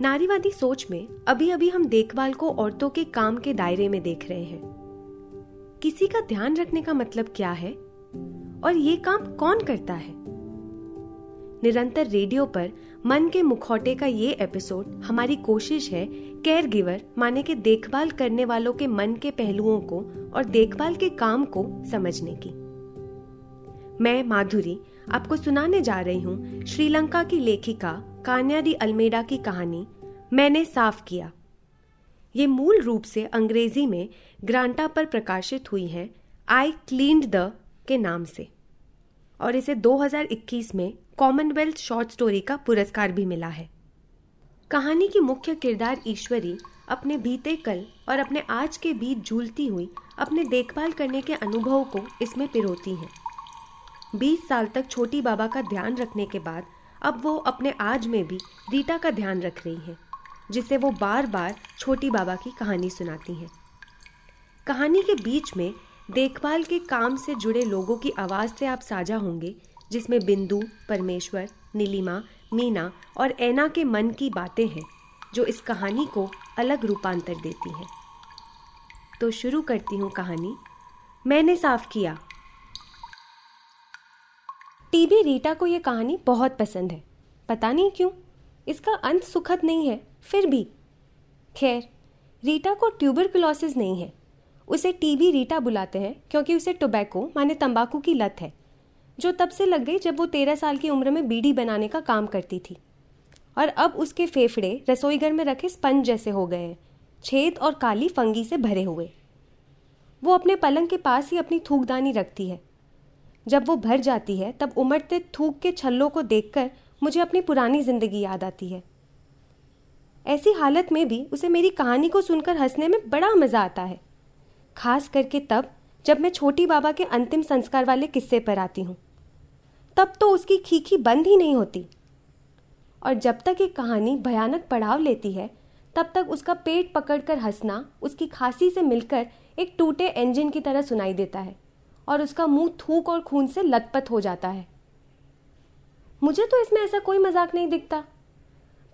नारीवादी सोच में अभी अभी हम देखभाल को औरतों के काम के दायरे में देख रहे हैं। किसी का ध्यान रखने का मतलब क्या है? और ये काम कौन करता है? निरंतर रेडियो पर मन के मुखौटे का ये एपिसोड हमारी कोशिश है केयर गिवर माने के देखभाल करने वालों के मन के पहलुओं को और देखभाल के काम को समझने की। मैं माधुरी आपको सुनाने जा रही हूँ श्रीलंका की लेखिका कान्या दी अल्मेडा की कहानी मैंने साफ़ किया। ये मूल रूप से अंग्रेज़ी में ग्रांटा पर प्रकाशित हुई है आई क्लीन्ड द के नाम से। और इसे 2021 में कॉमनवेल्थ शॉर्ट स्टोरी का पुरस्कार भी मिला है। कहानी की मुख्य किरदार ईश्वरी अपने बीते कल और अपने आज के बीच झूलती हुई अपने देखभाल करने के अनुभव को इसमें पिरोती हैं। बीस साल तक छोटी बाबा का ध्यान रखने के बाद अब वो अपने आज में भी रीटा का ध्यान रख रही हैं, जिसे वो बार बार छोटी बाबा की कहानी सुनाती हैं। कहानी के बीच में देखभाल के काम से जुड़े लोगों की आवाज़ से आप साझा होंगे, जिसमें बिंदु, परमेश्वर, नीलिमा, मीना और ऐना के मन की बातें हैं, जो इस कहानी को अलग रूपांतर देती हैं। तो शुरू करती हूँ कहानी। मैंने साफ़ किया टीबी रीटा को यह कहानी बहुत पसंद है। पता नहीं क्यों, इसका अंत सुखद नहीं है, फिर भी। खैर, रीटा को ट्यूबरकुलोसिस नहीं है। उसे टीबी रीटा बुलाते हैं क्योंकि उसे टोबैको, माने तंबाकू की लत है, जो तब से लग गई जब वो तेरह साल की उम्र में बीड़ी बनाने का काम करती थी। और अब उसके फेफड़े रसोईघर में रखे स्पंज जैसे हो गए छेद और काली फंगी से भरे हुए। वो अपने पलंग के पास ही अपनी थूकदानी रखती है। जब वो भर जाती है, तब उमड़ते थूक के छल्लों को देखकर मुझे अपनी पुरानी ज़िंदगी याद आती है। ऐसी हालत में भी उसे मेरी कहानी को सुनकर हंसने में बड़ा मज़ा आता है। खास करके तब, जब मैं छोटी बाबा के अंतिम संस्कार वाले किस्से पर आती हूँ। तब तो उसकी खीखी बंद ही नहीं होती। और जब तक एक कहानी भयानक पड़ाव लेती है, तब तक उसका पेट पकड़कर हंसना, उसकी खांसी से मिलकर एक टूटे इंजन की तरह सुनाई देता है। और उसका मुँह थूक और खून से लथपथ हो जाता है। मुझे तो इसमें ऐसा कोई मज़ाक नहीं दिखता,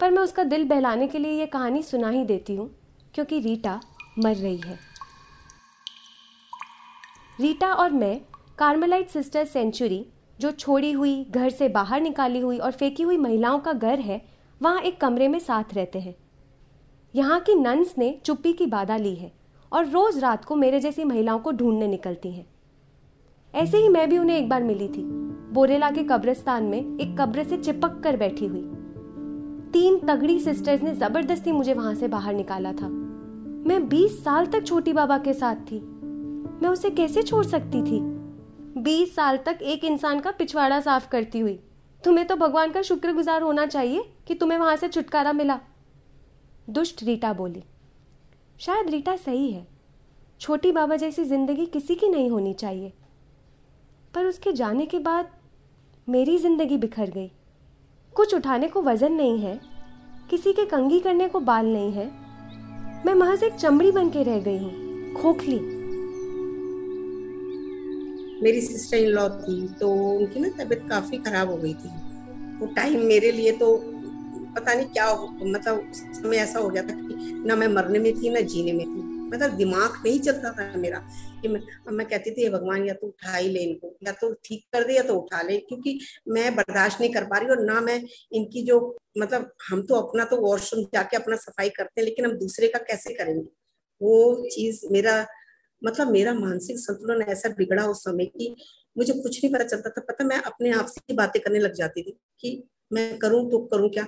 पर मैं उसका दिल बहलाने के लिए यह कहानी सुना ही देती हूँ, क्योंकि रीटा मर रही है। रीटा और मैं कार्मेलाइट सिस्टर सेंचुरी जो छोड़ी हुई, घर से बाहर निकाली हुई और फेंकी हुई महिलाओं का घर है, वहाँ एक कमरे में साथ रहते हैं। यहाँ की नन्स ने चुप्पी की बाधा ली है और रोज रात को मेरे जैसी महिलाओं को ढूँढने निकलती हैं। ऐसे ही मैं भी उन्हें एक बार मिली थी। बोरेला के कब्रिस्तान में एक कब्र से चिपक कर बैठी हुई। तीन तगड़ी सिस्टर्स ने ज़बरदस्ती मुझे वहाँ से बाहर निकाला था। मैं 20 साल तक छोटी बाबा के साथ थी। मैं उसे कैसे छोड़ सकती थी? 20 साल तक एक इंसान का पिछवाड़ा साफ़ करती हुई। तुम्हें तो भगवान का शुक्रगुजार होना चाहिए कि तुम्हें वहाँ से छुटकारा मिला। दुष्ट रीटा बोली, शायद रीटा सही है। छोटी बाबा जैसी ज़िंदगी किसी की नहीं होनी चाहिए। पर उसके जाने के बाद मेरी ज़िंदगी बिखर गई। कुछ उठाने को वज़न नहीं है, किसी के कंगी करने को बाल नहीं है। मैं महज एक चमड़ी बन के रह गई हूँ, खोखली। मेरी सिस्टर इन लॉ थी तो उनकी ना तबीयत काफ़ी खराब हो गई थी। वो टाइम मेरे लिए तो पता नहीं क्या मतलब समय ऐसा हो गया था कि ना मैं मरने में थी, ना जीने में थी। मतलब दिमाग नहीं चलता था मेरा, कि मैं मैं कहती थी भगवान, या तो उठा ही ले इनको, या तो ठीक कर दे, या तो उठा ले। क्योंकि मैं बर्दाश्त नहीं कर पा रही, और ना मैं इनकी जो मतलब हम तो अपना तो वॉशरूम जाके अपना सफ़ाई करते हैं, लेकिन हम दूसरे का कैसे करेंगे? वो चीज़ मेरा मतलब मेरा मानसिक संतुलन ऐसा बिगड़ा उस समय की मुझे कुछ नहीं पता चलता था। पता मैं अपने आप से ही बातें करने लग जाती थी कि मैं करूँ तो करूँ क्या?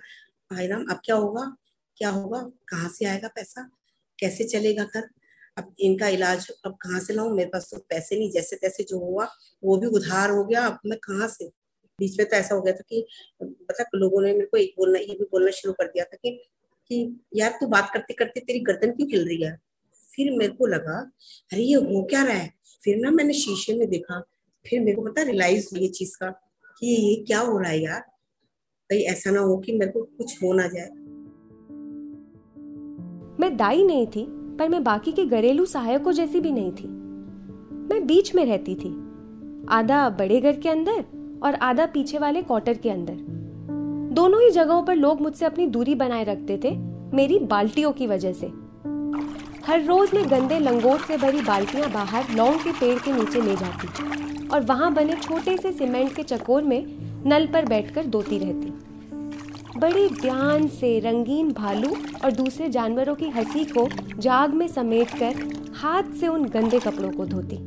भाई राम, अब क्या होगा? क्या होगा? कहाँ से आएगा पैसा? कैसे चलेगा घर? अब इनका इलाज अब कहाँ से लाऊं? मेरे पास तो पैसे नहीं, जैसे तैसे जो हुआ, वो भी उधार हो गया। अब मैं कहाँ से? बीच में तो ऐसा हो गया था कि मतलब लोगों ने मेरे को एक बोलना, ये भी बोलना शुरू कर दिया था कि कि यार तू बात करते करते तेरी गर्दन क्यों हिल रही है? फिर मेरे को लगा, अरे ये हो क्या रहा है? फिर ना मैंने शीशे में देखा, फिर मेरे को पता रियलाइज़ हुई ये चीज़ का कि ये क्या हो रहा है यार? कहीं ऐसा ना हो कि मेरे को कुछ हो ना जाए। मैं दाई नहीं थी, पर मैं बाकी के घरेलू सहायकों जैसी भी नहीं थी। मैं बीच में रहती थी, आधा बड़े घर के अंदर और आधा पीछे वाले क्वार्टर के अंदर। दोनों ही जगहों पर लोग मुझसे अपनी दूरी बनाए रखते थे, मेरी बाल्टियों की वजह से। हर रोज मैं गंदे लंगोट से भरी बाल्टियाँ बाहर लौंग के पेड़ के नीचे ले जाती और वहाँ बने छोटे से सीमेंट के चकोर में नल पर बैठकर धोती रहती। बड़े ध्यान से रंगीन भालू और दूसरे जानवरों की हँसी को जाग में समेटकर हाथ से उन गंदे कपड़ों को धोती।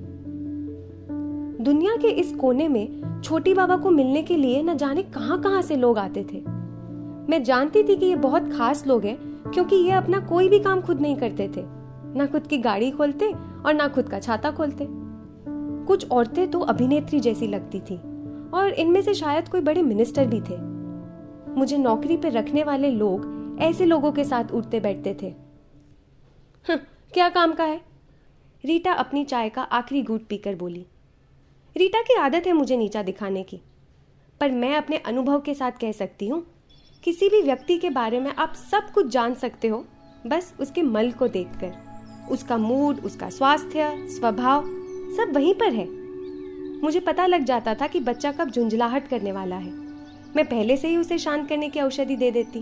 दुनिया के इस कोने में छोटी बाबा को मिलने के लिए न जाने कहाँ कहाँ से लोग आते थे। मैं जानती थी कि ये बहुत खास लोग हैं, क्योंकि ये अपना कोई भी काम खुद नहीं करते थे। ना खुद की गाड़ी खोलते और ना खुद का छाता खोलते। कुछ औरतें तो अभिनेत्री जैसी लगती थी, और इनमें से शायद कोई बड़े मिनिस्टर भी थे। मुझे नौकरी पर रखने वाले लोग ऐसे लोगों के साथ उठते बैठते थे। हम्म, क्या काम का है? रीटा अपनी चाय का आखिरी घूट पीकर बोली। रीटा की आदत है मुझे नीचा दिखाने की पर मैं अपने अनुभव के साथ कह सकती हूँ किसी भी व्यक्ति के बारे में आप सब कुछ जान सकते हो बस उसके मल को देखकर। उसका मूड उसका स्वास्थ्य स्वभाव सब वहीं पर है। मुझे पता लग जाता था कि बच्चा कब झुंझलाहट करने वाला है। मैं पहले से ही उसे शांत करने की औषधि दे देती।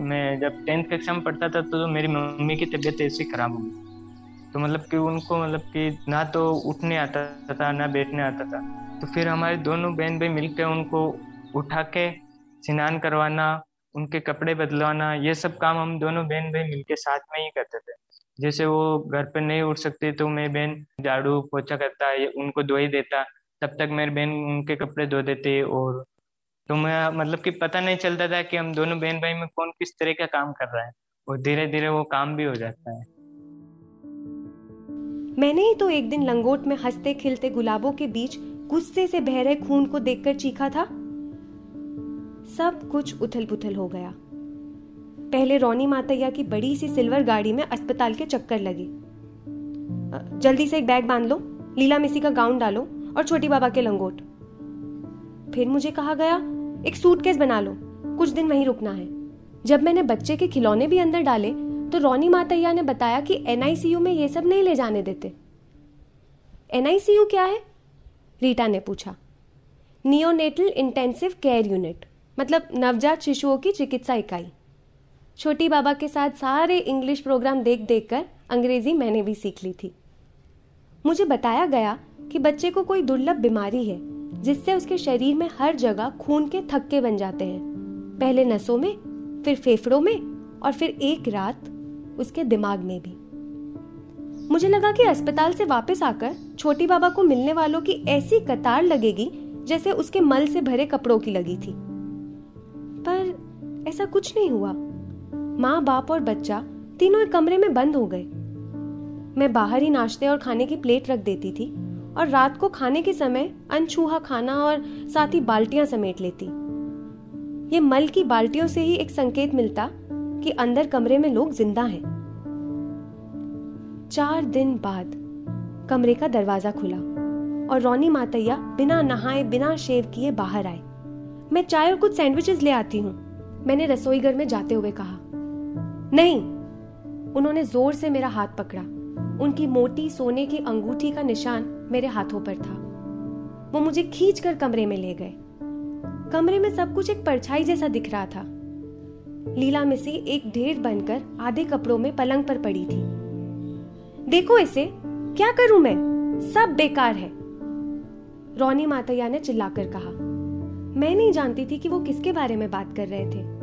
मैं जब टेंथ कक्षा में पढ़ता था तो मेरी मम्मी की तबीयत ऐसी खराब हो गई। तो मतलब कि उनको मतलब कि ना तो उठने आता था, ना बैठने आता था। तो फिर हमारे दोनों बहन भाई मिलकर उनको उठा के स्नान करवाना, उनके कपड़े बदलवाना, ये सब काम हम दोनों बहन भाई मिलके साथ में ही करते थे। जैसे वो घर पर नहीं उठ सकते तो मैं बहन झाड़ू पोछा करता उनको धोई देता। तब तक मेरी बहन उनके कपड़े धो देते और तो मैं मतलब कि पता नहीं चलता था कि हम दोनों बहन भाई में कौन किस तरह का काम कर रहा है और धीरे धीरे वो काम भी हो जाता है। मैंने ही तो एक दिन लंगोट में हँसते खिलते गुलाबों के बीच गुस्से से बह रहे खून को देखकर चीखा था। सब कुछ उथल पुथल हो गया। पहले रोनी मातैया की बड़ी सी सिल्वर गाड़ी में अस्पताल के चक्कर लगे। जल्दी से एक बैग बाँध लो लीला मिसी का गाउन डालो। और छोटी बाबा के लंगोट। फिर मुझे कहा गया, एक सूटकेस बना लो, कुछ दिन वहीं रुकना है। जब मैंने बच्चे के खिलौने भी अंदर डाले तो रोनी मातैया ने बताया कि एनआईसीयू में ये सब नहीं ले जाने देते। एनआईसीयू क्या है? रीटा ने पूछा। नियोनेटल इंटेंसिव केयर यूनिट मतलब नवजात शिशुओं की चिकित्सा इकाई। छोटी बाबा के साथ सारे इंग्लिश प्रोग्राम देख देख कर अंग्रेज़ी मैंने भी सीख ली थी। मुझे बताया गया कि बच्चे को कोई दुर्लभ बीमारी है, जिससे उसके शरीर में हर जगह खून के थक्के बन जाते हैं। पहले नसों में, फिर फेफड़ों में और फिर एक रात उसके दिमाग में भी। मुझे लगा कि अस्पताल से वापस आकर छोटी बाबा को मिलने वालों की ऐसी कतार लगेगी, जैसे उसके मल से भरे कपड़ों की लगी थी। पर ऐसा कुछ नहीं हुआ। माँ, बाप और बच्चा तीनों एक कमरे में बंद हो गए। मैं बाहर ही नाश्ते और खाने की प्लेट रख देती थी। और रात को खाने के समय अनछूहा खाना और साथ ही बाल्टियाँ समेट लेती। ये मल की बाल्टियों से ही एक संकेत मिलता कि अंदर कमरे में लोग ज़िंदा हैं। चार दिन बाद कमरे का दरवाज़ा खुला और रोनी मातैया बिना नहाए, बिना शेव किए बाहर आए। मैं चाय और कुछ सैंडविचेस ले आती हूँ, मैंने रसोई घर में जाते हुए कहा। नहीं, उन्होंने ज़ोर से मेरा हाथ पकड़ा। उनकी मोटी सोने की अंगूठी का निशान मेरे हाथों पर था। वो मुझे खींच कर कमरे में ले गए। कमरे में सब कुछ एक परछाई जैसा दिख रहा था। लीला मिसी एक ढेर बनकर आधे कपड़ों में पलंग पर पड़ी थी। देखो इसे, क्या करूँ मैं? सब बेकार है। रोनी मातैया ने चिल्लाकर कहा, मैं नहीं जानती थी कि वो किसके बारे में बात कर रहे थे।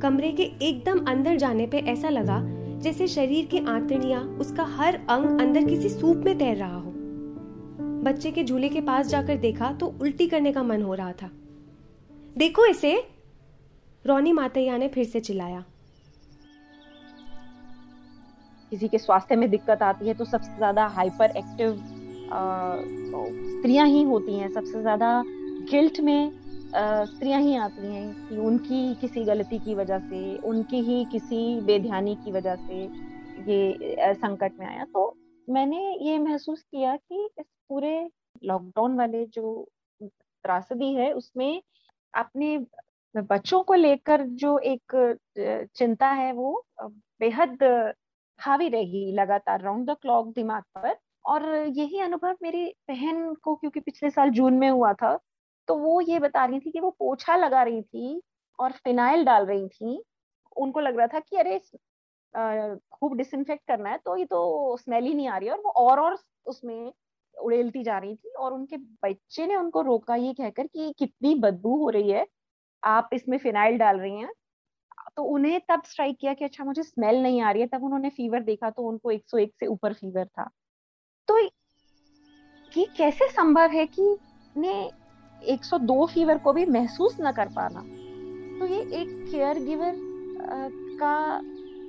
कमरे के एकदम अंदर जाने पे ऐसा लगा जैसे शरीर की आंतड़ियाँ उसका हर अंग अंदर किसी सूप में तैर रहा हो। बच्चे के झूले के पास जाकर देखा तो उल्टी करने का मन हो रहा था। देखो इसे। रोनी मातैया ने फिर से चिल्लाया। किसी के स्वास्थ्य में दिक्कत आती है तो सबसे ज़्यादा हाइपर एक्टिव स्त्रियाँ ही होती हैं। सबसे ज़्यादा गिल्ट में स्त्रियाँ ही आती हैं कि उनकी किसी गलती की वजह से, उनकी ही किसी बेध्यानी की वजह से ये संकट में आया। तो मैंने ये महसूस किया कि इस पूरे लॉकडाउन वाले जो त्रासदी है, उसमें अपने बच्चों को लेकर जो एक चिंता है वो बेहद हावी रहेगी लगातार राउंड द क्लॉक दिमाग पर। और यही अनुभव मेरी बहन को, क्योंकि पिछले साल जून में हुआ था तो वो ये बता रही थी कि वो पोछा लगा रही थी और फिनाइल डाल रही थी। उनको लग रहा था कि अरे खूब डिसइंफेक्ट करना है तो ये तो स्मेल ही नहीं आ रही और वो और और उसमें उड़ेलती जा रही थी और उनके बच्चे ने उनको रोका ये कहकर कि कितनी बदबू हो रही है, आप इसमें फिनाइल डाल रही हैं। तो उन्हें तब स्ट्राइक किया कि अच्छा मुझे स्मेल नहीं आ रही है। तब उन्होंने फीवर देखा तो उनको 101 से ऊपर फीवर था। तो ये कैसे संभव है कि ने 102 फीवर को भी महसूस न कर पाना। तो ये एक केयर गिवर का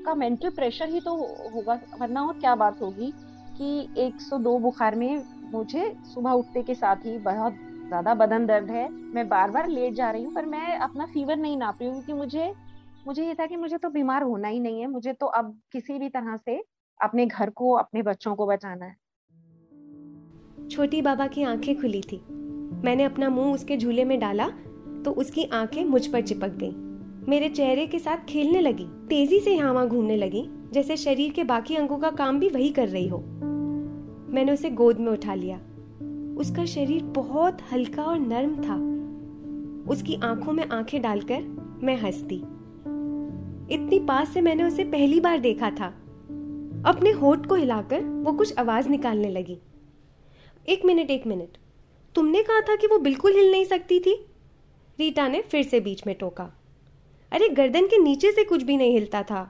का मेंटल प्रेशर ही तो होगा, वरना और क्या बात होगी कि 102 बुखार में मुझे सुबह उठते के साथ ही बहुत ज़्यादा बदन दर्द है, मैं बार बार लेट जा रही हूँ, पर मैं अपना फीवर नहीं नाप रही हूँ, क्योंकि मुझे मुझे ये था कि मुझे तो बीमार होना ही नहीं है, मुझे तो अब किसी भी तरह से अपने घर को, अपने बच्चों को बचाना है। छोटी बाबा की आँखें खुली थी। मैंने अपना मुँह उसके झूले में डाला तो उसकी आँखें मुझ पर चिपक गईं। मेरे चेहरे के साथ खेलने लगी, तेज़ी से यहाँ वहाँ घूमने लगी, जैसे शरीर के बाकी अंगों का काम भी वही कर रही हो। मैंने उसे गोद में उठा लिया। उसका शरीर बहुत हल्का और नर्म था। उसकी आँखों में आँखें डालकर मैं हंसती। इतनी पास से मैंने उसे पहली बार देखा था। अपने होठ को हिलाकर वो कुछ आवाज़ निकालने लगी। एक मिनट एक मिनट। तुमने कहा था कि वो बिल्कुल हिल नहीं सकती थी? रीटा ने फिर से बीच में टोका। अरे, गर्दन के नीचे से कुछ भी नहीं हिलता था,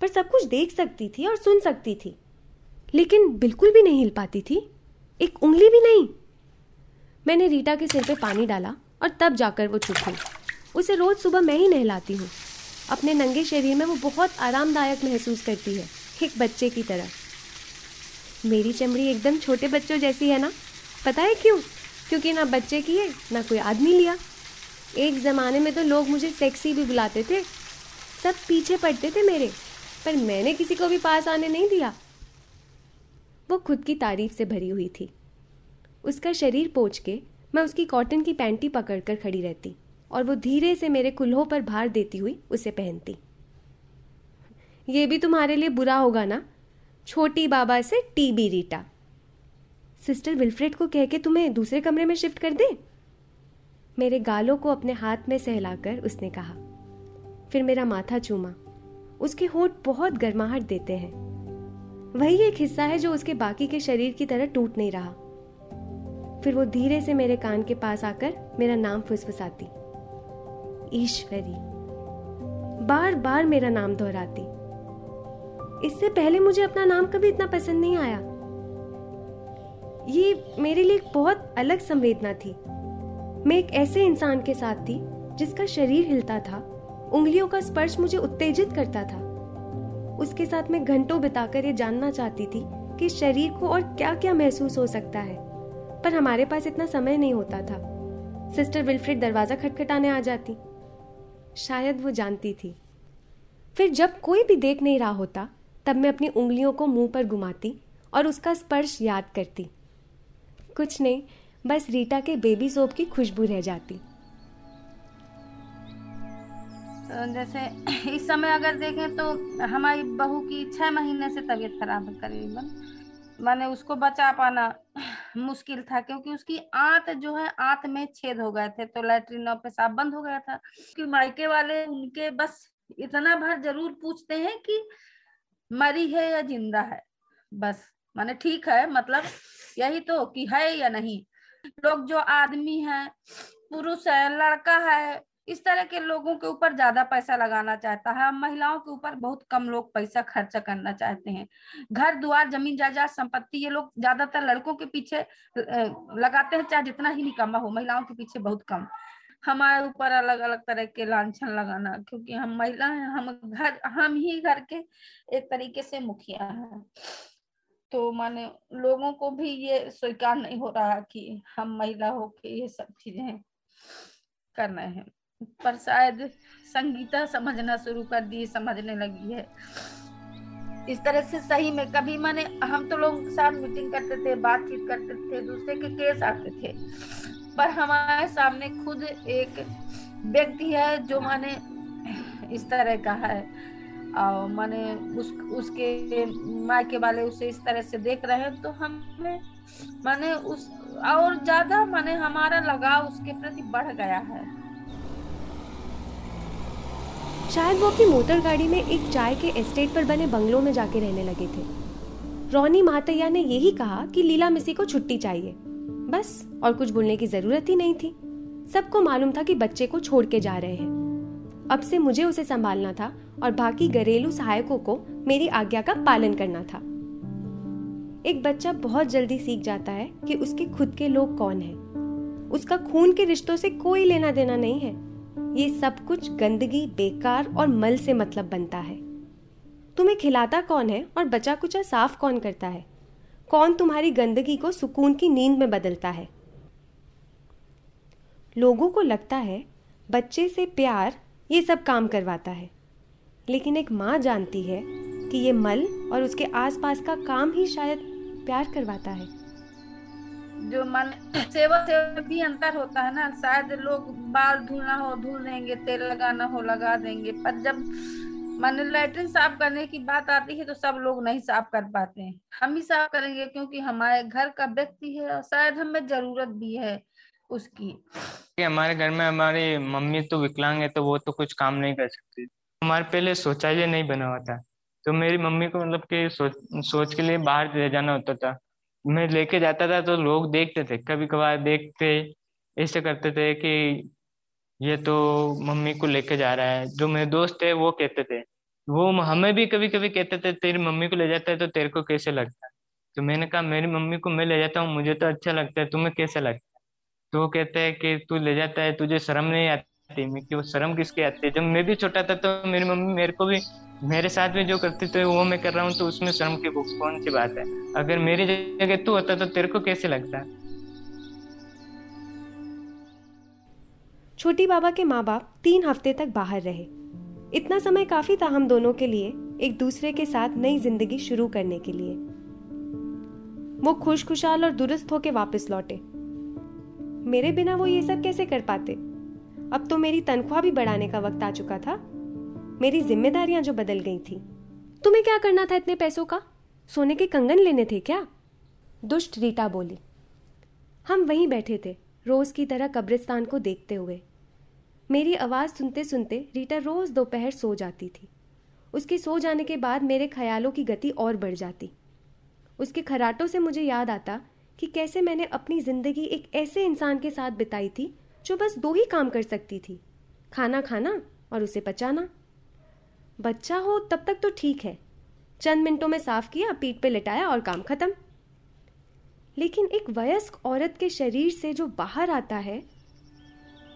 पर सब कुछ देख सकती थी और सुन सकती थी। लेकिन बिल्कुल भी नहीं हिल पाती थी? एक उंगली भी नहीं? मैंने रीटा के सिर पे पानी डाला और तब जाकर वो चुप हुई। उसे रोज सुबह मैं ही नहलाती हूँ। अपने नंगे शरीर में वो बहुत आरामदायक महसूस करती है, एक बच्चे की तरह। मेरी चमड़ी एकदम छोटे बच्चों जैसी है ना? पता है क्यों? क्योंकि ना बच्चे की है ना कोई आदमी लिया। एक ज़माने में तो लोग मुझे सेक्सी भी बुलाते थे। सब पीछे पड़ते थे मेरे, पर मैंने किसी को भी पास आने नहीं दिया। वो खुद की तारीफ़ से भरी हुई थी। उसका शरीर पोच के मैं उसकी कॉटन की पैंटी पकड़कर खड़ी रहती और वो धीरे से मेरे कुल्हों पर भार देती हुई उसे पहनती। ये भी तुम्हारे लिए बुरा होगा ना? छोटी बाबा से टीबी रीटा। सिस्टर विल्फ्रेड को कह के तुम्हें दूसरे कमरे में शिफ्ट कर दे? मेरे गालों को अपने हाथ में सहलाकर उसने कहा। फिर मेरा माथा चूमा। उसके होठ बहुत गर्माहट देते हैं। वही एक हिस्सा है जो उसके बाकी के शरीर की तरह टूट नहीं रहा। फिर वो धीरे से मेरे कान के पास आकर मेरा नाम फुसफुसाती। ईश्वरी। बार बार मेरा नाम दोहराती। इससे पहले मुझे अपना नाम कभी इतना पसंद नहीं आया। ये मेरे लिए बहुत अलग संवेदना थी। मैं एक ऐसे इंसान के साथ थी, जिसका शरीर हिलता था, उंगलियों का स्पर्श मुझे उत्तेजित करता था। उसके साथ मैं घंटों बिताकर ये जानना चाहती थी कि शरीर को और क्या क्या महसूस हो सकता है, पर हमारे पास इतना समय नहीं होता था। सिस्टर विल्फ्रेड दरवाज़ा खटखटाने आ जाती। शायद वो जानती थी। फिर जब कोई भी देख नहीं रहा होता, तब मैं अपनी उंगलियों को मुँह पर घुमाती और उसका स्पर्श याद करती। कुछ नहीं, बस रीटा के बेबी सोप की खुशबू रह जाती। जैसे इस समय अगर देखें तो हमारी बहू की छह महीने से तबीयत खराब है करीबन। मैंने उसको बचा पाना मुश्किल था, क्योंकि उसकी आंत जो है, आंत में छेद हो गए थे तो लैट्रिन और पेशाब बंद हो गया था। कि मायके वाले, उनके बस इतना भर ज़रूर पूछते हैं कि मरी है या ज़िंदा है, बस। माने ठीक है मतलब यही तो कि है या नहीं। लोग जो आदमी है, पुरुष है, लड़का है, इस तरह के लोगों के ऊपर ज़्यादा पैसा लगाना चाहता है। महिलाओं के ऊपर बहुत कम लोग पैसा खर्चा करना चाहते हैं। घर द्वार ज़मीन, जायदाद, संपत्ति, ये लोग ज़्यादातर लड़कों के पीछे लगाते हैं, चाहे जितना ही निकम्मा हो, महिलाओं के पीछे बहुत कम। हमारे ऊपर अलग अलग तरह के लाछन लगाना, क्योंकि हम महिला हैं, हम घर, हम ही घर के एक तरीके से मुखिया हैं। तो माने लोगों को भी ये स्वीकार नहीं हो रहा कि हम महिला हो के ये सब चीज़ें कर रहे हैं। पर शायद संगीता समझना शुरू कर दी, समझने लगी है। इस तरह से सही में कभी माने हम तो लोगों के साथ मीटिंग करते थे, बातचीत करते थे, दूसरे के केस आते थे। पर हमारे सामने खुद एक व्यक्ति है जो माने इस तरह का है। माने उस, उसके मायके वाले उसे इस तरह से देख रहे हैं तो हमें, माने उस, और ज़्यादा, माने हमारा लगाव उसके प्रति बढ़ गया है। शायद वो अपनी मोटर गाड़ी में एक चाय के एस्टेट पर बने बंगलों में जाके रहने लगे थे। रोनी मातैया ने यही कहा कि लीला मिसी को छुट्टी चाहिए। बस, और कुछ बोलने की ज़रूरत ही नहीं थी। सबको मालूम था कि बच्चे को छोड़ के जा रहे हैं। अब से मुझे उसे संभालना था और बाकी घरेलू सहायकों को मेरी आज्ञा का पालन करना था। एक बच्चा बहुत जल्दी सीख जाता है कि उसके खुद के लोग कौन हैं। उसका खून के रिश्तों से कोई लेना देना नहीं है। ये सब कुछ गंदगी, बेकार और मल से मतलब बनता है। तुम्हें खिलाता कौन है और बचा कुचा साफ़ कौन करता है? कौन तुम्हारी गंदगी को सुकून की नींद में बदलता है? लोगों को लगता है, बच्चे से प्यार, ये सब काम करवाता है। लेकिन एक माँ जानती है कि ये मल और उसके आसपास का काम ही शायद प्यार करवाता है। जो मन सेवा से भी अंतर होता है ना शायद लोग बाल धुलना हो धुल देंगे तेल लगाना हो लगा देंगे पर जब मन लैट्रिन साफ़ करने की बात आती है तो सब लोग नहीं साफ़ कर पाते हैं। हम ही साफ़ करेंगे क्योंकि हमारे घर का व्यक्ति है और शायद हमें ज़रूरत भी है उसकी। हमारे घर में हमारी मम्मी तो विकलांग है तो वो तो कुछ काम नहीं कर सकती। हमारे पहले शौचालय नहीं बना हुआ था। तो मेरी मम्मी को मतलब कि सोच सोच के लिए बाहर ले जाना होता था। मैं लेके जाता था तो लोग देखते थे कभी कभार देखते, ऐसे करते थे कि ये तो मम्मी को लेके जा रहा है। जो मेरे दोस्त है वो कहते थे। वो हमें भी कभी कभी कहते थे, तेरी मम्मी को ले जाता है तो तेरे को कैसे लगता है? तो मैंने कहा, मेरी मम्मी को मैं ले जाता हूँ, मुझे तो अच्छा लगता है, तुम्हें कैसे लगता है? तो वो कहते हैं कि, तू ले जाता है, तुझे शर्म नहीं आती मैं क्यों शर्म किसके आती है? जब मैं भी छोटा था तो मेरी मम्मी मेरे को भी, मेरे साथ में जो करते थे वो मैं कर रहा हूँ तो उसमें शर्म की कौन सी बात है? अगर मेरी जगह तू होता तो तेरे को कैसे लगता? छोटी बाबा के माँ बाप तीन हफ़्ते तक बाहर रहे। इतना समय काफ़ी था हम दोनों के लिए एक दूसरे के साथ नई ज़िंदगी शुरू करने के लिए। वो खुश खुशहाल और दुरुस्त होके वापस लौटे। मेरे बिना वो ये सब कैसे कर पाते? अब तो मेरी तनख्वाह भी बढ़ाने का वक्त आ चुका था। मेरी जिम्मेदारियाँ जो बदल गई थी। तुम्हें क्या करना था इतने पैसों का? सोने के कंगन लेने थे क्या? दुष्ट रीटा बोली। हम वहीं बैठे थे, रोज की तरह कब्रिस्तान को देखते हुए। मेरी आवाज़ सुनते सुनते रीटा रोज दोपहर सो जाती थी। उसके सो जाने के बाद मेरे ख्यालों की गति और बढ़ जाती। उसके खराटों से मुझे याद आता कि कैसे मैंने अपनी ज़िंदगी एक ऐसे इंसान के साथ बिताई थी जो बस दो ही काम कर सकती थी। खाना खाना और उसे पचाना। बच्चा हो तब तक तो ठीक है। चंद मिनटों में साफ़ किया, पीठ पे लिटाया और काम खत्म। लेकिन एक वयस्क औरत के शरीर से जो बाहर आता है,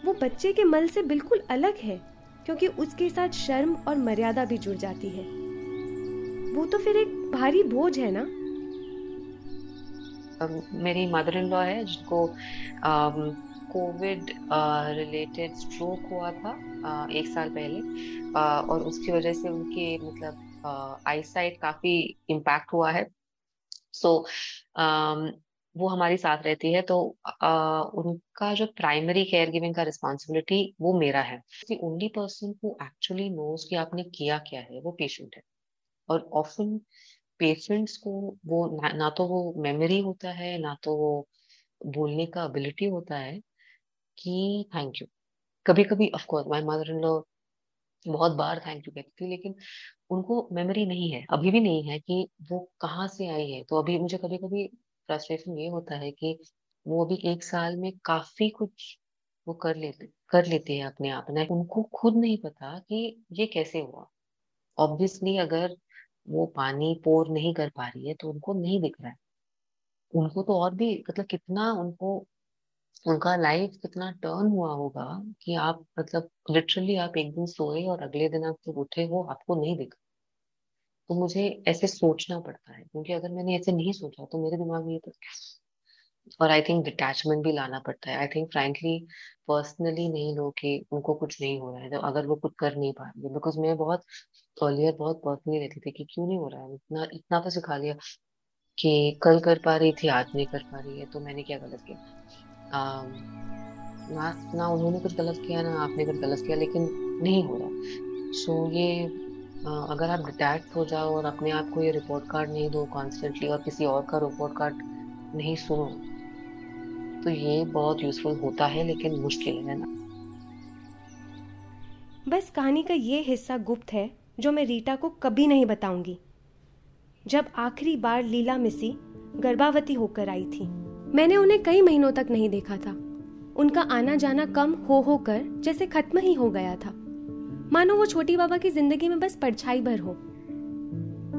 वो बच्चे के मल से बिल्कुल अलग है, क्योंकि उसके साथ शर्म और मर्यादा भी जुड़ जाती है। वो तो फिर एक भारी बोझ है ना? मेरी मदर इन लॉ है, जिनको कोविड रिलेटेड स्ट्रोक हुआ था uh, एक साल पहले uh, और उसकी वजह से उनके मतलब आई साइट काफ़ी इम्पैक्ट हुआ है। सो so, um, वो हमारी साथ रहती है तो uh, उनका जो प्राइमरी केयर गिविंग का रिस्पॉन्सिबिलिटी वो मेरा है। Only person who actually knows कि आपने किया क्या है वो पेशेंट है। और ऑफन पेशेंट्स को वो ना, ना तो वो मेमोरी होता है ना तो वो बोलने का एबिलिटी होता है कि थैंक यू कभी कभी of course my mother in law बहुत बार थैंक यू कहती थी, लेकिन उनको मेमोरी नहीं है, अभी भी नहीं है कि वो कहाँ से आई है। तो अभी मुझे कभी कभी फ्रस्ट्रेशन ये होता है कि वो अभी एक साल में काफ़ी कुछ वो कर लेते कर लेते हैं अपने आप। में उनको खुद नहीं पता कि ये कैसे हुआ। ऑब्वियसली अगर वो पानी पोर नहीं कर पा रही है तो उनको नहीं दिख रहा है। उनको तो और भी मतलब कितना उनको उनका लाइफ कितना टर्न हुआ होगा कि आप मतलब लिटरली आप एक दिन सोए और अगले दिन आप जब उठे हो आपको नहीं दिखा। तो मुझे ऐसे सोचना पड़ता है, क्योंकि अगर मैंने ऐसे नहीं सोचा तो मेरे दिमाग में ये तो और आई थिंक डिटैचमेंट भी लाना पड़ता है। आई थिंक फ्रेंकली पर्सनली नहीं लो कि उनको कुछ नहीं हो रहा है तो अगर वो कुछ कर नहीं पा रही है। बिकॉज़ मैं बहुत अर्लियर बहुत पर्सनली रहती थी कि क्यों नहीं हो रहा है? इतना इतना तो सिखा लिया कि कल कर पा रही थी, आज नहीं कर पा रही है तो मैंने क्या गलत किया? ना ना उन्होंने कुछ गलत किया ना आपने कुछ गलत किया लेकिन नहीं हो रहा। सो so, ये आ, अगर आप डिटैच हो जाओ और अपने आप को ये रिपोर्ट कार्ड नहीं दो कॉन्स्टेंटली और किसी और का रिपोर्ट कार्ड नहीं सुनो तो ये बहुत यूजफुल होता है लेकिन मुश्किल है ना? बस कहानी का ये हिस्सा गुप्त है जो मैं रीटा को कभी नहीं बताऊँगी। जब आखिरी बार लीला मिसी गर्भावती होकर आई थी मैंने उन्हें कई महीनों तक नहीं देखा था। उनका आना जाना कम हो हो कर जैसे खत्म ही हो गया था। मानो वो छोटी बाबा की ज़िंदगी में बस परछाई भर हो।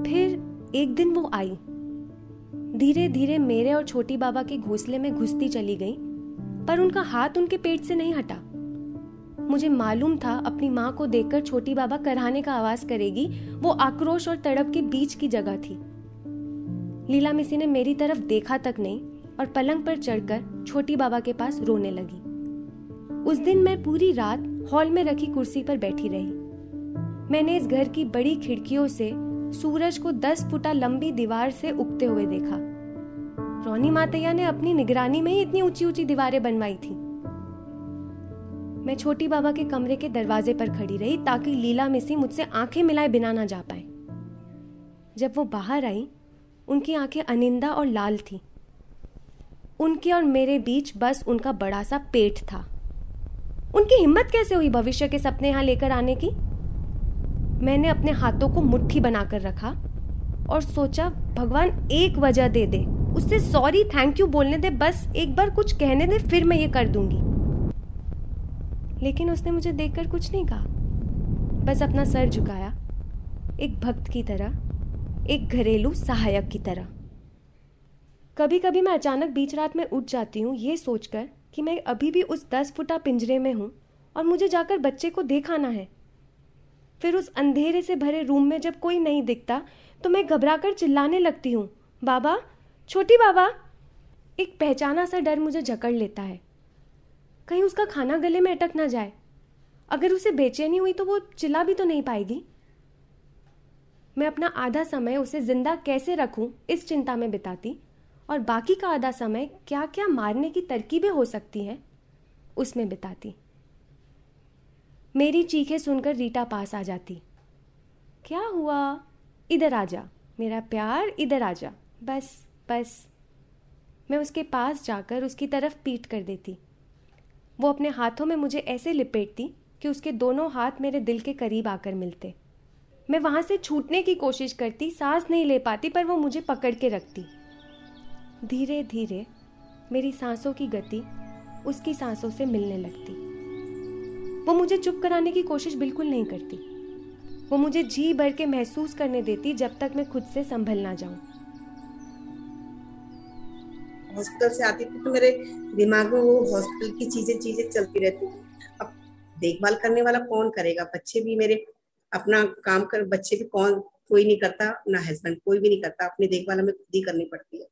फिर एक दिन वो आई। धीरे धीरे मेरे और छोटी बाबा के घोंसले में घुसती चली गई, पर उनका हाथ उनके पेट से नहीं हटा। मुझे मालूम था अपनी माँ को देखकर छोटी बाबा कराने का आवाज़ करेगी, वो आक्रोश और तड़प के बीच की जगह थी। लीला मिसी ने मेरी तरफ़ देखा तक नहीं और पलंग पर चढ़कर छोटी बाबा के पास रोने लगी। उस दिन मैं पूरी रात हॉल में रखी कुर्सी पर बैठी रही। मैंने इस घर की बड़ी खिड़कियों से सूरज को दस फुटा लंबी दीवार से उगते हुए देखा। रोनी मातैया ने अपनी निगरानी में ही इतनी ऊँची ऊँची दीवारें बनवाई थी। मैं छोटी बाबा के कमरे के दरवाजे पर खड़ी रही ताकि लीला मिसी मुझसे आँखें मिलाए बिना ना जा पाए। जब वो बाहर आई, उनकी आँखें अनिंदा और लाल थी। उनके और मेरे बीच बस उनका बड़ा सा पेट था। उनकी हिम्मत कैसे हुई भविष्य के सपने यहाँ लेकर आने की? मैंने अपने हाथों को मुट्ठी बनाकर रखा और सोचा, भगवान, एक वजह दे दे। उससे सॉरी थैंक यू बोलने दे, बस एक बार कुछ कहने दे, फिर मैं ये कर दूँगी। लेकिन उसने मुझे देखकर कुछ नहीं कहा। बस अपना सर झुकाया, एक भक्त की तरह, एक घरेलू सहायक की तरह। कभी कभी मैं अचानक बीच रात में उठ जाती हूँ, ये सोचकर कि मैं अभी भी उस दस फुटा पिंजरे में हूँ और मुझे जाकर बच्चे को देखाना है। फिर उस अंधेरे से भरे रूम में जब कोई नहीं दिखता तो मैं घबरा कर चिल्लाने लगती हूँ, बाबा, छोटी बाबा! एक पहचाना सा डर मुझे जकड़ लेता है। कहीं उसका खाना गले में अटक ना जाए। अगर उसे बेचैनी हुई तो वो चिल्ला भी तो नहीं पाएगी। मैं अपना आधा समय उसे ज़िंदा कैसे रखूँ, इस चिंता में बिताती। और बाकी का आधा समय क्या क्या मारने की तरकीबें हो सकती हैं, उसमें बिताती। मेरी चीखें सुनकर रीटा पास आ जाती। क्या हुआ? इधर आ जा। मेरा प्यार इधर आ जा। बस बस। मैं उसके पास जाकर उसकी तरफ़ पीट कर देती। वो अपने हाथों में मुझे ऐसे लिपेटती कि उसके दोनों हाथ मेरे दिल के करीब आकर मिलते। मैं वहाँ से छूटने की कोशिश करती, सांस नहीं ले पाती, पर वो मुझे पकड़ के रखती। धीरे धीरे मेरी सांसों की गति उसकी सांसों से मिलने लगती। वो मुझे चुप कराने की कोशिश बिल्कुल नहीं करती। वो मुझे जी भर के महसूस करने देती जब तक मैं खुद से संभल ना जाऊँ। हॉस्पिटल से आती थी तो मेरे दिमाग में वो हॉस्पिटल की चीज़ें चीज़ें चलती रहती थी। अब देखभाल करने वाला कौन करेगा? बच्चे भी मेरे अपना काम कर बच्चे भी कौन कोई नहीं करता, ना हस्बैंड कोई भी नहीं करता। अपनी देखभाल हमें खुद ही करनी पड़ती है।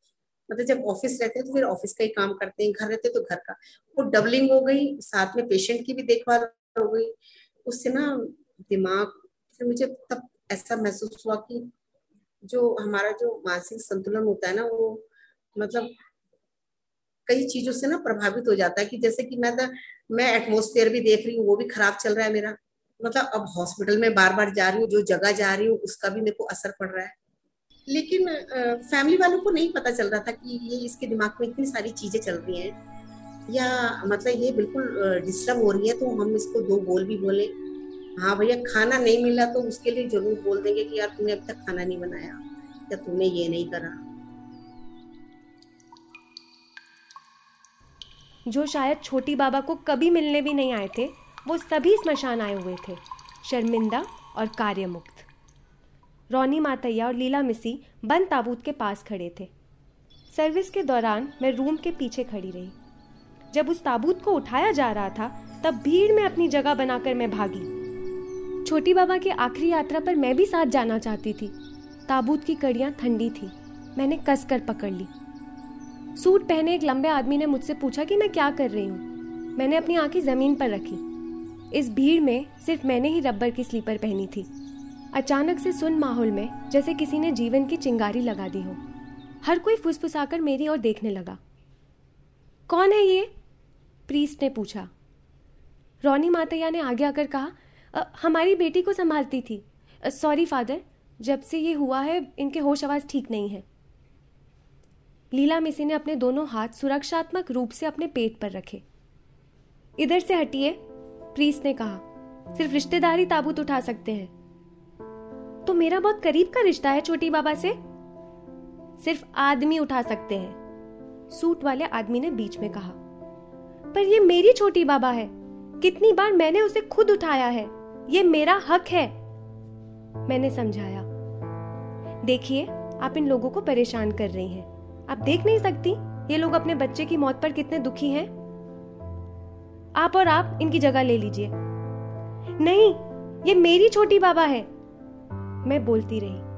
मतलब जब ऑफ़िस रहते हैं तो फिर ऑफ़िस का ही काम करते हैं, घर रहते हैं तो घर का। वो डबलिंग हो गई, साथ में पेशेंट की भी देखभाल हो गई। उससे ना दिमाग फिर मुझे तब ऐसा महसूस हुआ कि जो हमारा जो मानसिक संतुलन होता है ना, वो मतलब कई चीज़ों से ना प्रभावित हो जाता है कि जैसे कि मैं मैं एटमोस्फेयर भी देख रही हूँ, वो भी खराब चल रहा है मेरा। मतलब अब हॉस्पिटल में बार बार जा रही हूँ, जो जगह जा रही हूँ, उसका भी मेरे को असर पड़ रहा है। लेकिन फैमिली वालों को नहीं पता चल रहा था कि ये इसके दिमाग में इतनी सारी चीज़ें चल रही हैं। या मतलब ये बिल्कुल डिस्टर्ब हो रही है तो हम इसको दो बोल भी बोले। हाँ भैया, खाना नहीं मिला तो उसके लिए ज़रूर बोल देंगे कि यार तूने अब तक खाना नहीं बनाया, या तूने ये नहीं करा। जो शायद छोटी बाबा को कभी मिलने भी नहीं आए थे, वो सभी स्मशान आए हुए थे, शर्मिंदा और कार्यमुक्त। रोनी मातैया और लीला मिसी बंद ताबूत के पास खड़े थे। सर्विस के दौरान मैं रूम के पीछे खड़ी रही। जब उस ताबूत को उठाया जा रहा था, तब भीड़ में अपनी जगह बनाकर मैं भागी। छोटी बाबा की आखिरी यात्रा पर मैं भी साथ जाना चाहती थी। ताबूत की कड़ियाँ ठंडी थी। मैंने कस कर पकड़ ली। सूट पहने एक लंबे आदमी ने मुझसे पूछा कि मैं क्या कर रही हूँ। मैंने अपनी आँखें ज़मीन पर रखी। इस भीड़ में सिर्फ़ मैंने ही रबर की स्लीपर पहनी थी। अचानक से सुन माहौल में, जैसे किसी ने जीवन की चिंगारी लगा दी हो। हर कोई फुसफुसाकर मेरी ओर देखने लगा। कौन है ये? प्रीस्ट ने पूछा। रोनी मातैया ने आगे आकर कहा हमारी बेटी को संभालती थी। सॉरी फादर, जब से ये हुआ है, इनके होश आवाज़ ठीक नहीं है। लीला मिसी ने अपने दोनों हाथ सुरक्षात्मक रूप से अपने पेट पर रखे। इधर से हटिए प्रीस ने कहा। सिर्फ़ रिश्तेदारी ताबूत उठा सकते हैं। तो मेरा बहुत करीब का रिश्ता है छोटी बाबा से। सिर्फ़ आदमी उठा सकते हैं। सूट वाले आदमी ने बीच में कहा, पर ये मेरी छोटी बाबा है। कितनी बार मैंने उसे खुद उठाया है। ये मेरा हक है। मैंने समझाया, देखिए, आप इन लोगों को परेशान कर रही हैं। आप देख नहीं सकती, ये लोग अपने बच्चे की मौत पर कितने दुखी हैं। आप और आप इनकी जगह ले लीजिए। नहीं, ये मेरी छोटी बाबा है। मैं बोलती रही।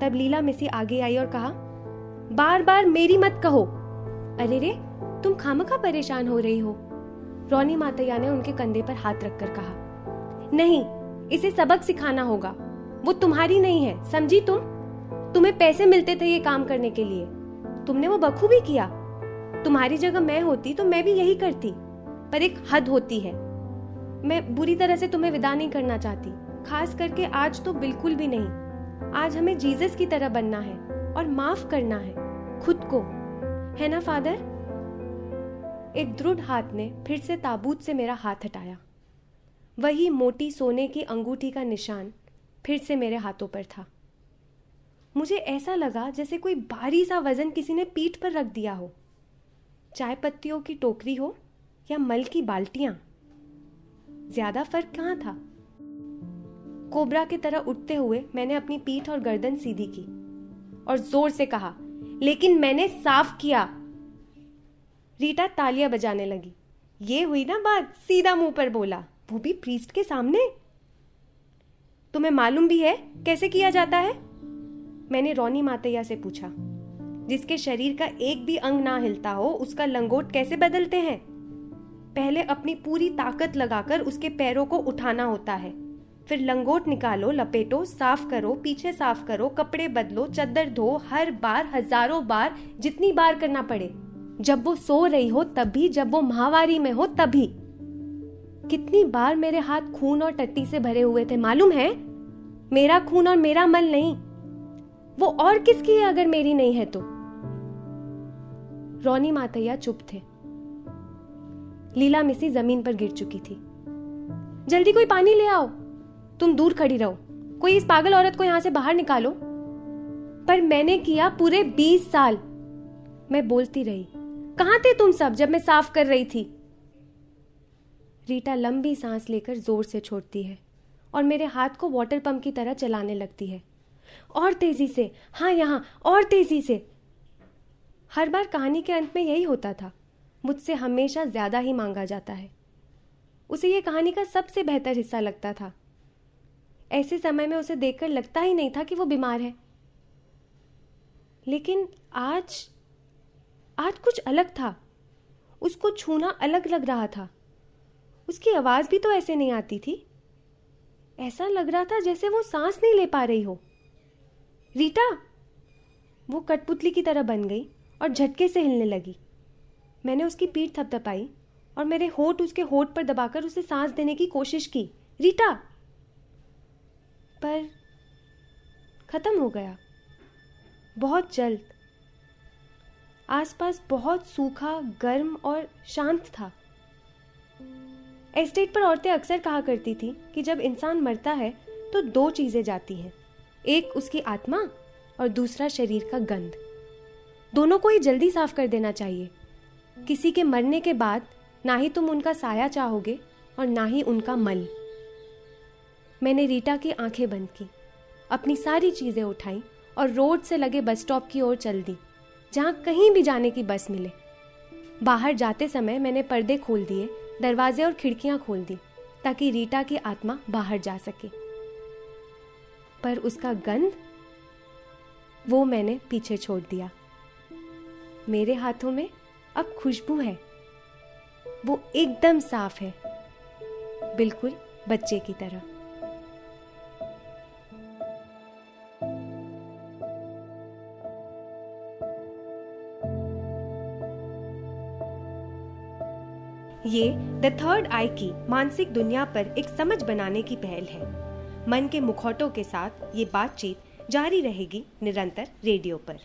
तब लीला मिसी आगे आई और कहा बार बार मेरी मत कहो। अरे रे, तुम खामखा परेशान हो रही हो, रोनी मातैया ने उनके कंधे पर हाथ रखकर कहा। नहीं, इसे सबक सिखाना होगा। वो तुम्हारी नहीं है, समझी तुम? तुम्हें पैसे मिलते थे ये काम करने के लिए। तुमने वो बखूबी किया। तुम्हारी जगह मैं होती तो मैं भी यही करती, पर एक हद होती है। मैं बुरी तरह से तुम्हें विदा नहीं करना चाहती। खास करके आज तो बिल्कुल भी नहीं। आज हमें जीसस की तरह बनना है और माफ़ करना है, खुद को। है ना, फादर? एक दृढ़ हाथ ने फिर से ताबूत से मेरा हाथ हटाया। वही मोटी सोने की अंगूठी का निशान फिर से मेरे हाथों पर था। मुझे ऐसा लगा जैसे कोई भारी सा वज़न किसी ने पीठ पर रख दिया हो। चाय पत्तियों की टोकरी हो या मल की बाल्टियाँ। ज़्यादा फ़र्क कहाँ था? कोबरा की तरह उठते हुए मैंने अपनी पीठ और गर्दन सीधी की और ज़ोर से कहा, लेकिन मैंने साफ़ किया। रीटा तालियाँ बजाने लगी। ये हुई ना बात? सीधा मुँह पर बोला। वो भी प्रीस्ट के सामने? तुम्हें मालूम भी है कैसे किया जाता है? मैंने रोनी मातैया से पूछा। जिसके शरीर का एक भी अंग ना हिलता हो, उसका लंगोट कैसे बदलते हैं? पहले अपनी पूरी ताकत लगाकर उसके पैरों को उठाना होता है। फिर लंगोट निकालो, लपेटो, साफ़ करो, पीछे साफ़ करो, कपड़े बदलो, चद्दर धो, हर बार, हज़ारों बार, जितनी बार करना पड़े। जब वो सो रही हो, तभी, जब वो महावारी में हो, तभी। कितनी बार मेरे हाथ खून और टट्टी से भरे हुए थे, मालूम है? मेरा खून और मेरा मल नहीं। वो और किसकी है अगर मेरी नहीं है तो? रोनी मातैया चुप थे। लीला मिसी ज़मीन पर गिर चुकी थी। जल्दी कोई पानी ले आओ। तुम दूर खड़ी रहो। कोई इस पागल औरत को यहाँ से बाहर निकालो। पर मैंने किया पूरे बीस साल। मैं बोलती रही, कहाँ थे तुम सब जब मैं साफ़ कर रही थी? रीटा लंबी सांस लेकर ज़ोर से छोड़ती है और मेरे हाथ को वाटर पंप की तरह चलाने लगती है। और तेज़ी से हाँ यहाँ, और तेज़ी से। हर बार कहानी के अंत में यही होता था। मुझसे हमेशा ज़्यादा ही मांगा जाता है। उसे यह कहानी का सबसे बेहतर हिस्सा लगता था। ऐसे समय में उसे देखकर लगता ही नहीं था कि वो बीमार है। लेकिन आज आज कुछ अलग था। उसको छूना अलग लग रहा था। उसकी आवाज़ भी तो ऐसे नहीं आती थी। ऐसा लग रहा था जैसे वो सांस नहीं ले पा रही हो। रीटा, वो कठपुतली की तरह बन गई और झटके से हिलने लगी। मैंने उसकी पीठ थपथपाई और मेरे होठ उसके होठ पर दबाकर उसे सांस देने की कोशिश की। रीटा पर खत्म हो गया। बहुत जल्द। आसपास बहुत सूखा, गर्म और शांत था। एस्टेट पर औरतें अक्सर कहा करती थी कि जब इंसान मरता है तो दो चीज़ें जाती हैं। एक उसकी आत्मा और दूसरा शरीर का गंध। दोनों को ही जल्दी साफ़ कर देना चाहिए। किसी के मरने के बाद ना ही तुम उनका साया चाहोगे और ना ही उनका मल। मैंने रीटा की आँखें बंद की, अपनी सारी चीज़ें उठाई और रोड से लगे बस स्टॉप की ओर चल दी, जहाँ कहीं भी जाने की बस मिले। बाहर जाते समय मैंने पर्दे खोल दिए, दरवाजे और खिड़कियाँ खोल दी, ताकि रीटा की आत्मा बाहर जा सके। पर उसका गंध, वो मैंने पीछे छोड़ दिया। मेरे हाथों में अब खुशबू है। वो एकदम साफ़ है, बिल्कुल बच्चे की तरह। ये द थर्ड आई की मानसिक दुनिया पर एक समझ बनाने की पहल है। मन के मुखौटों के साथ ये बातचीत जारी रहेगी निरंतर रेडियो पर।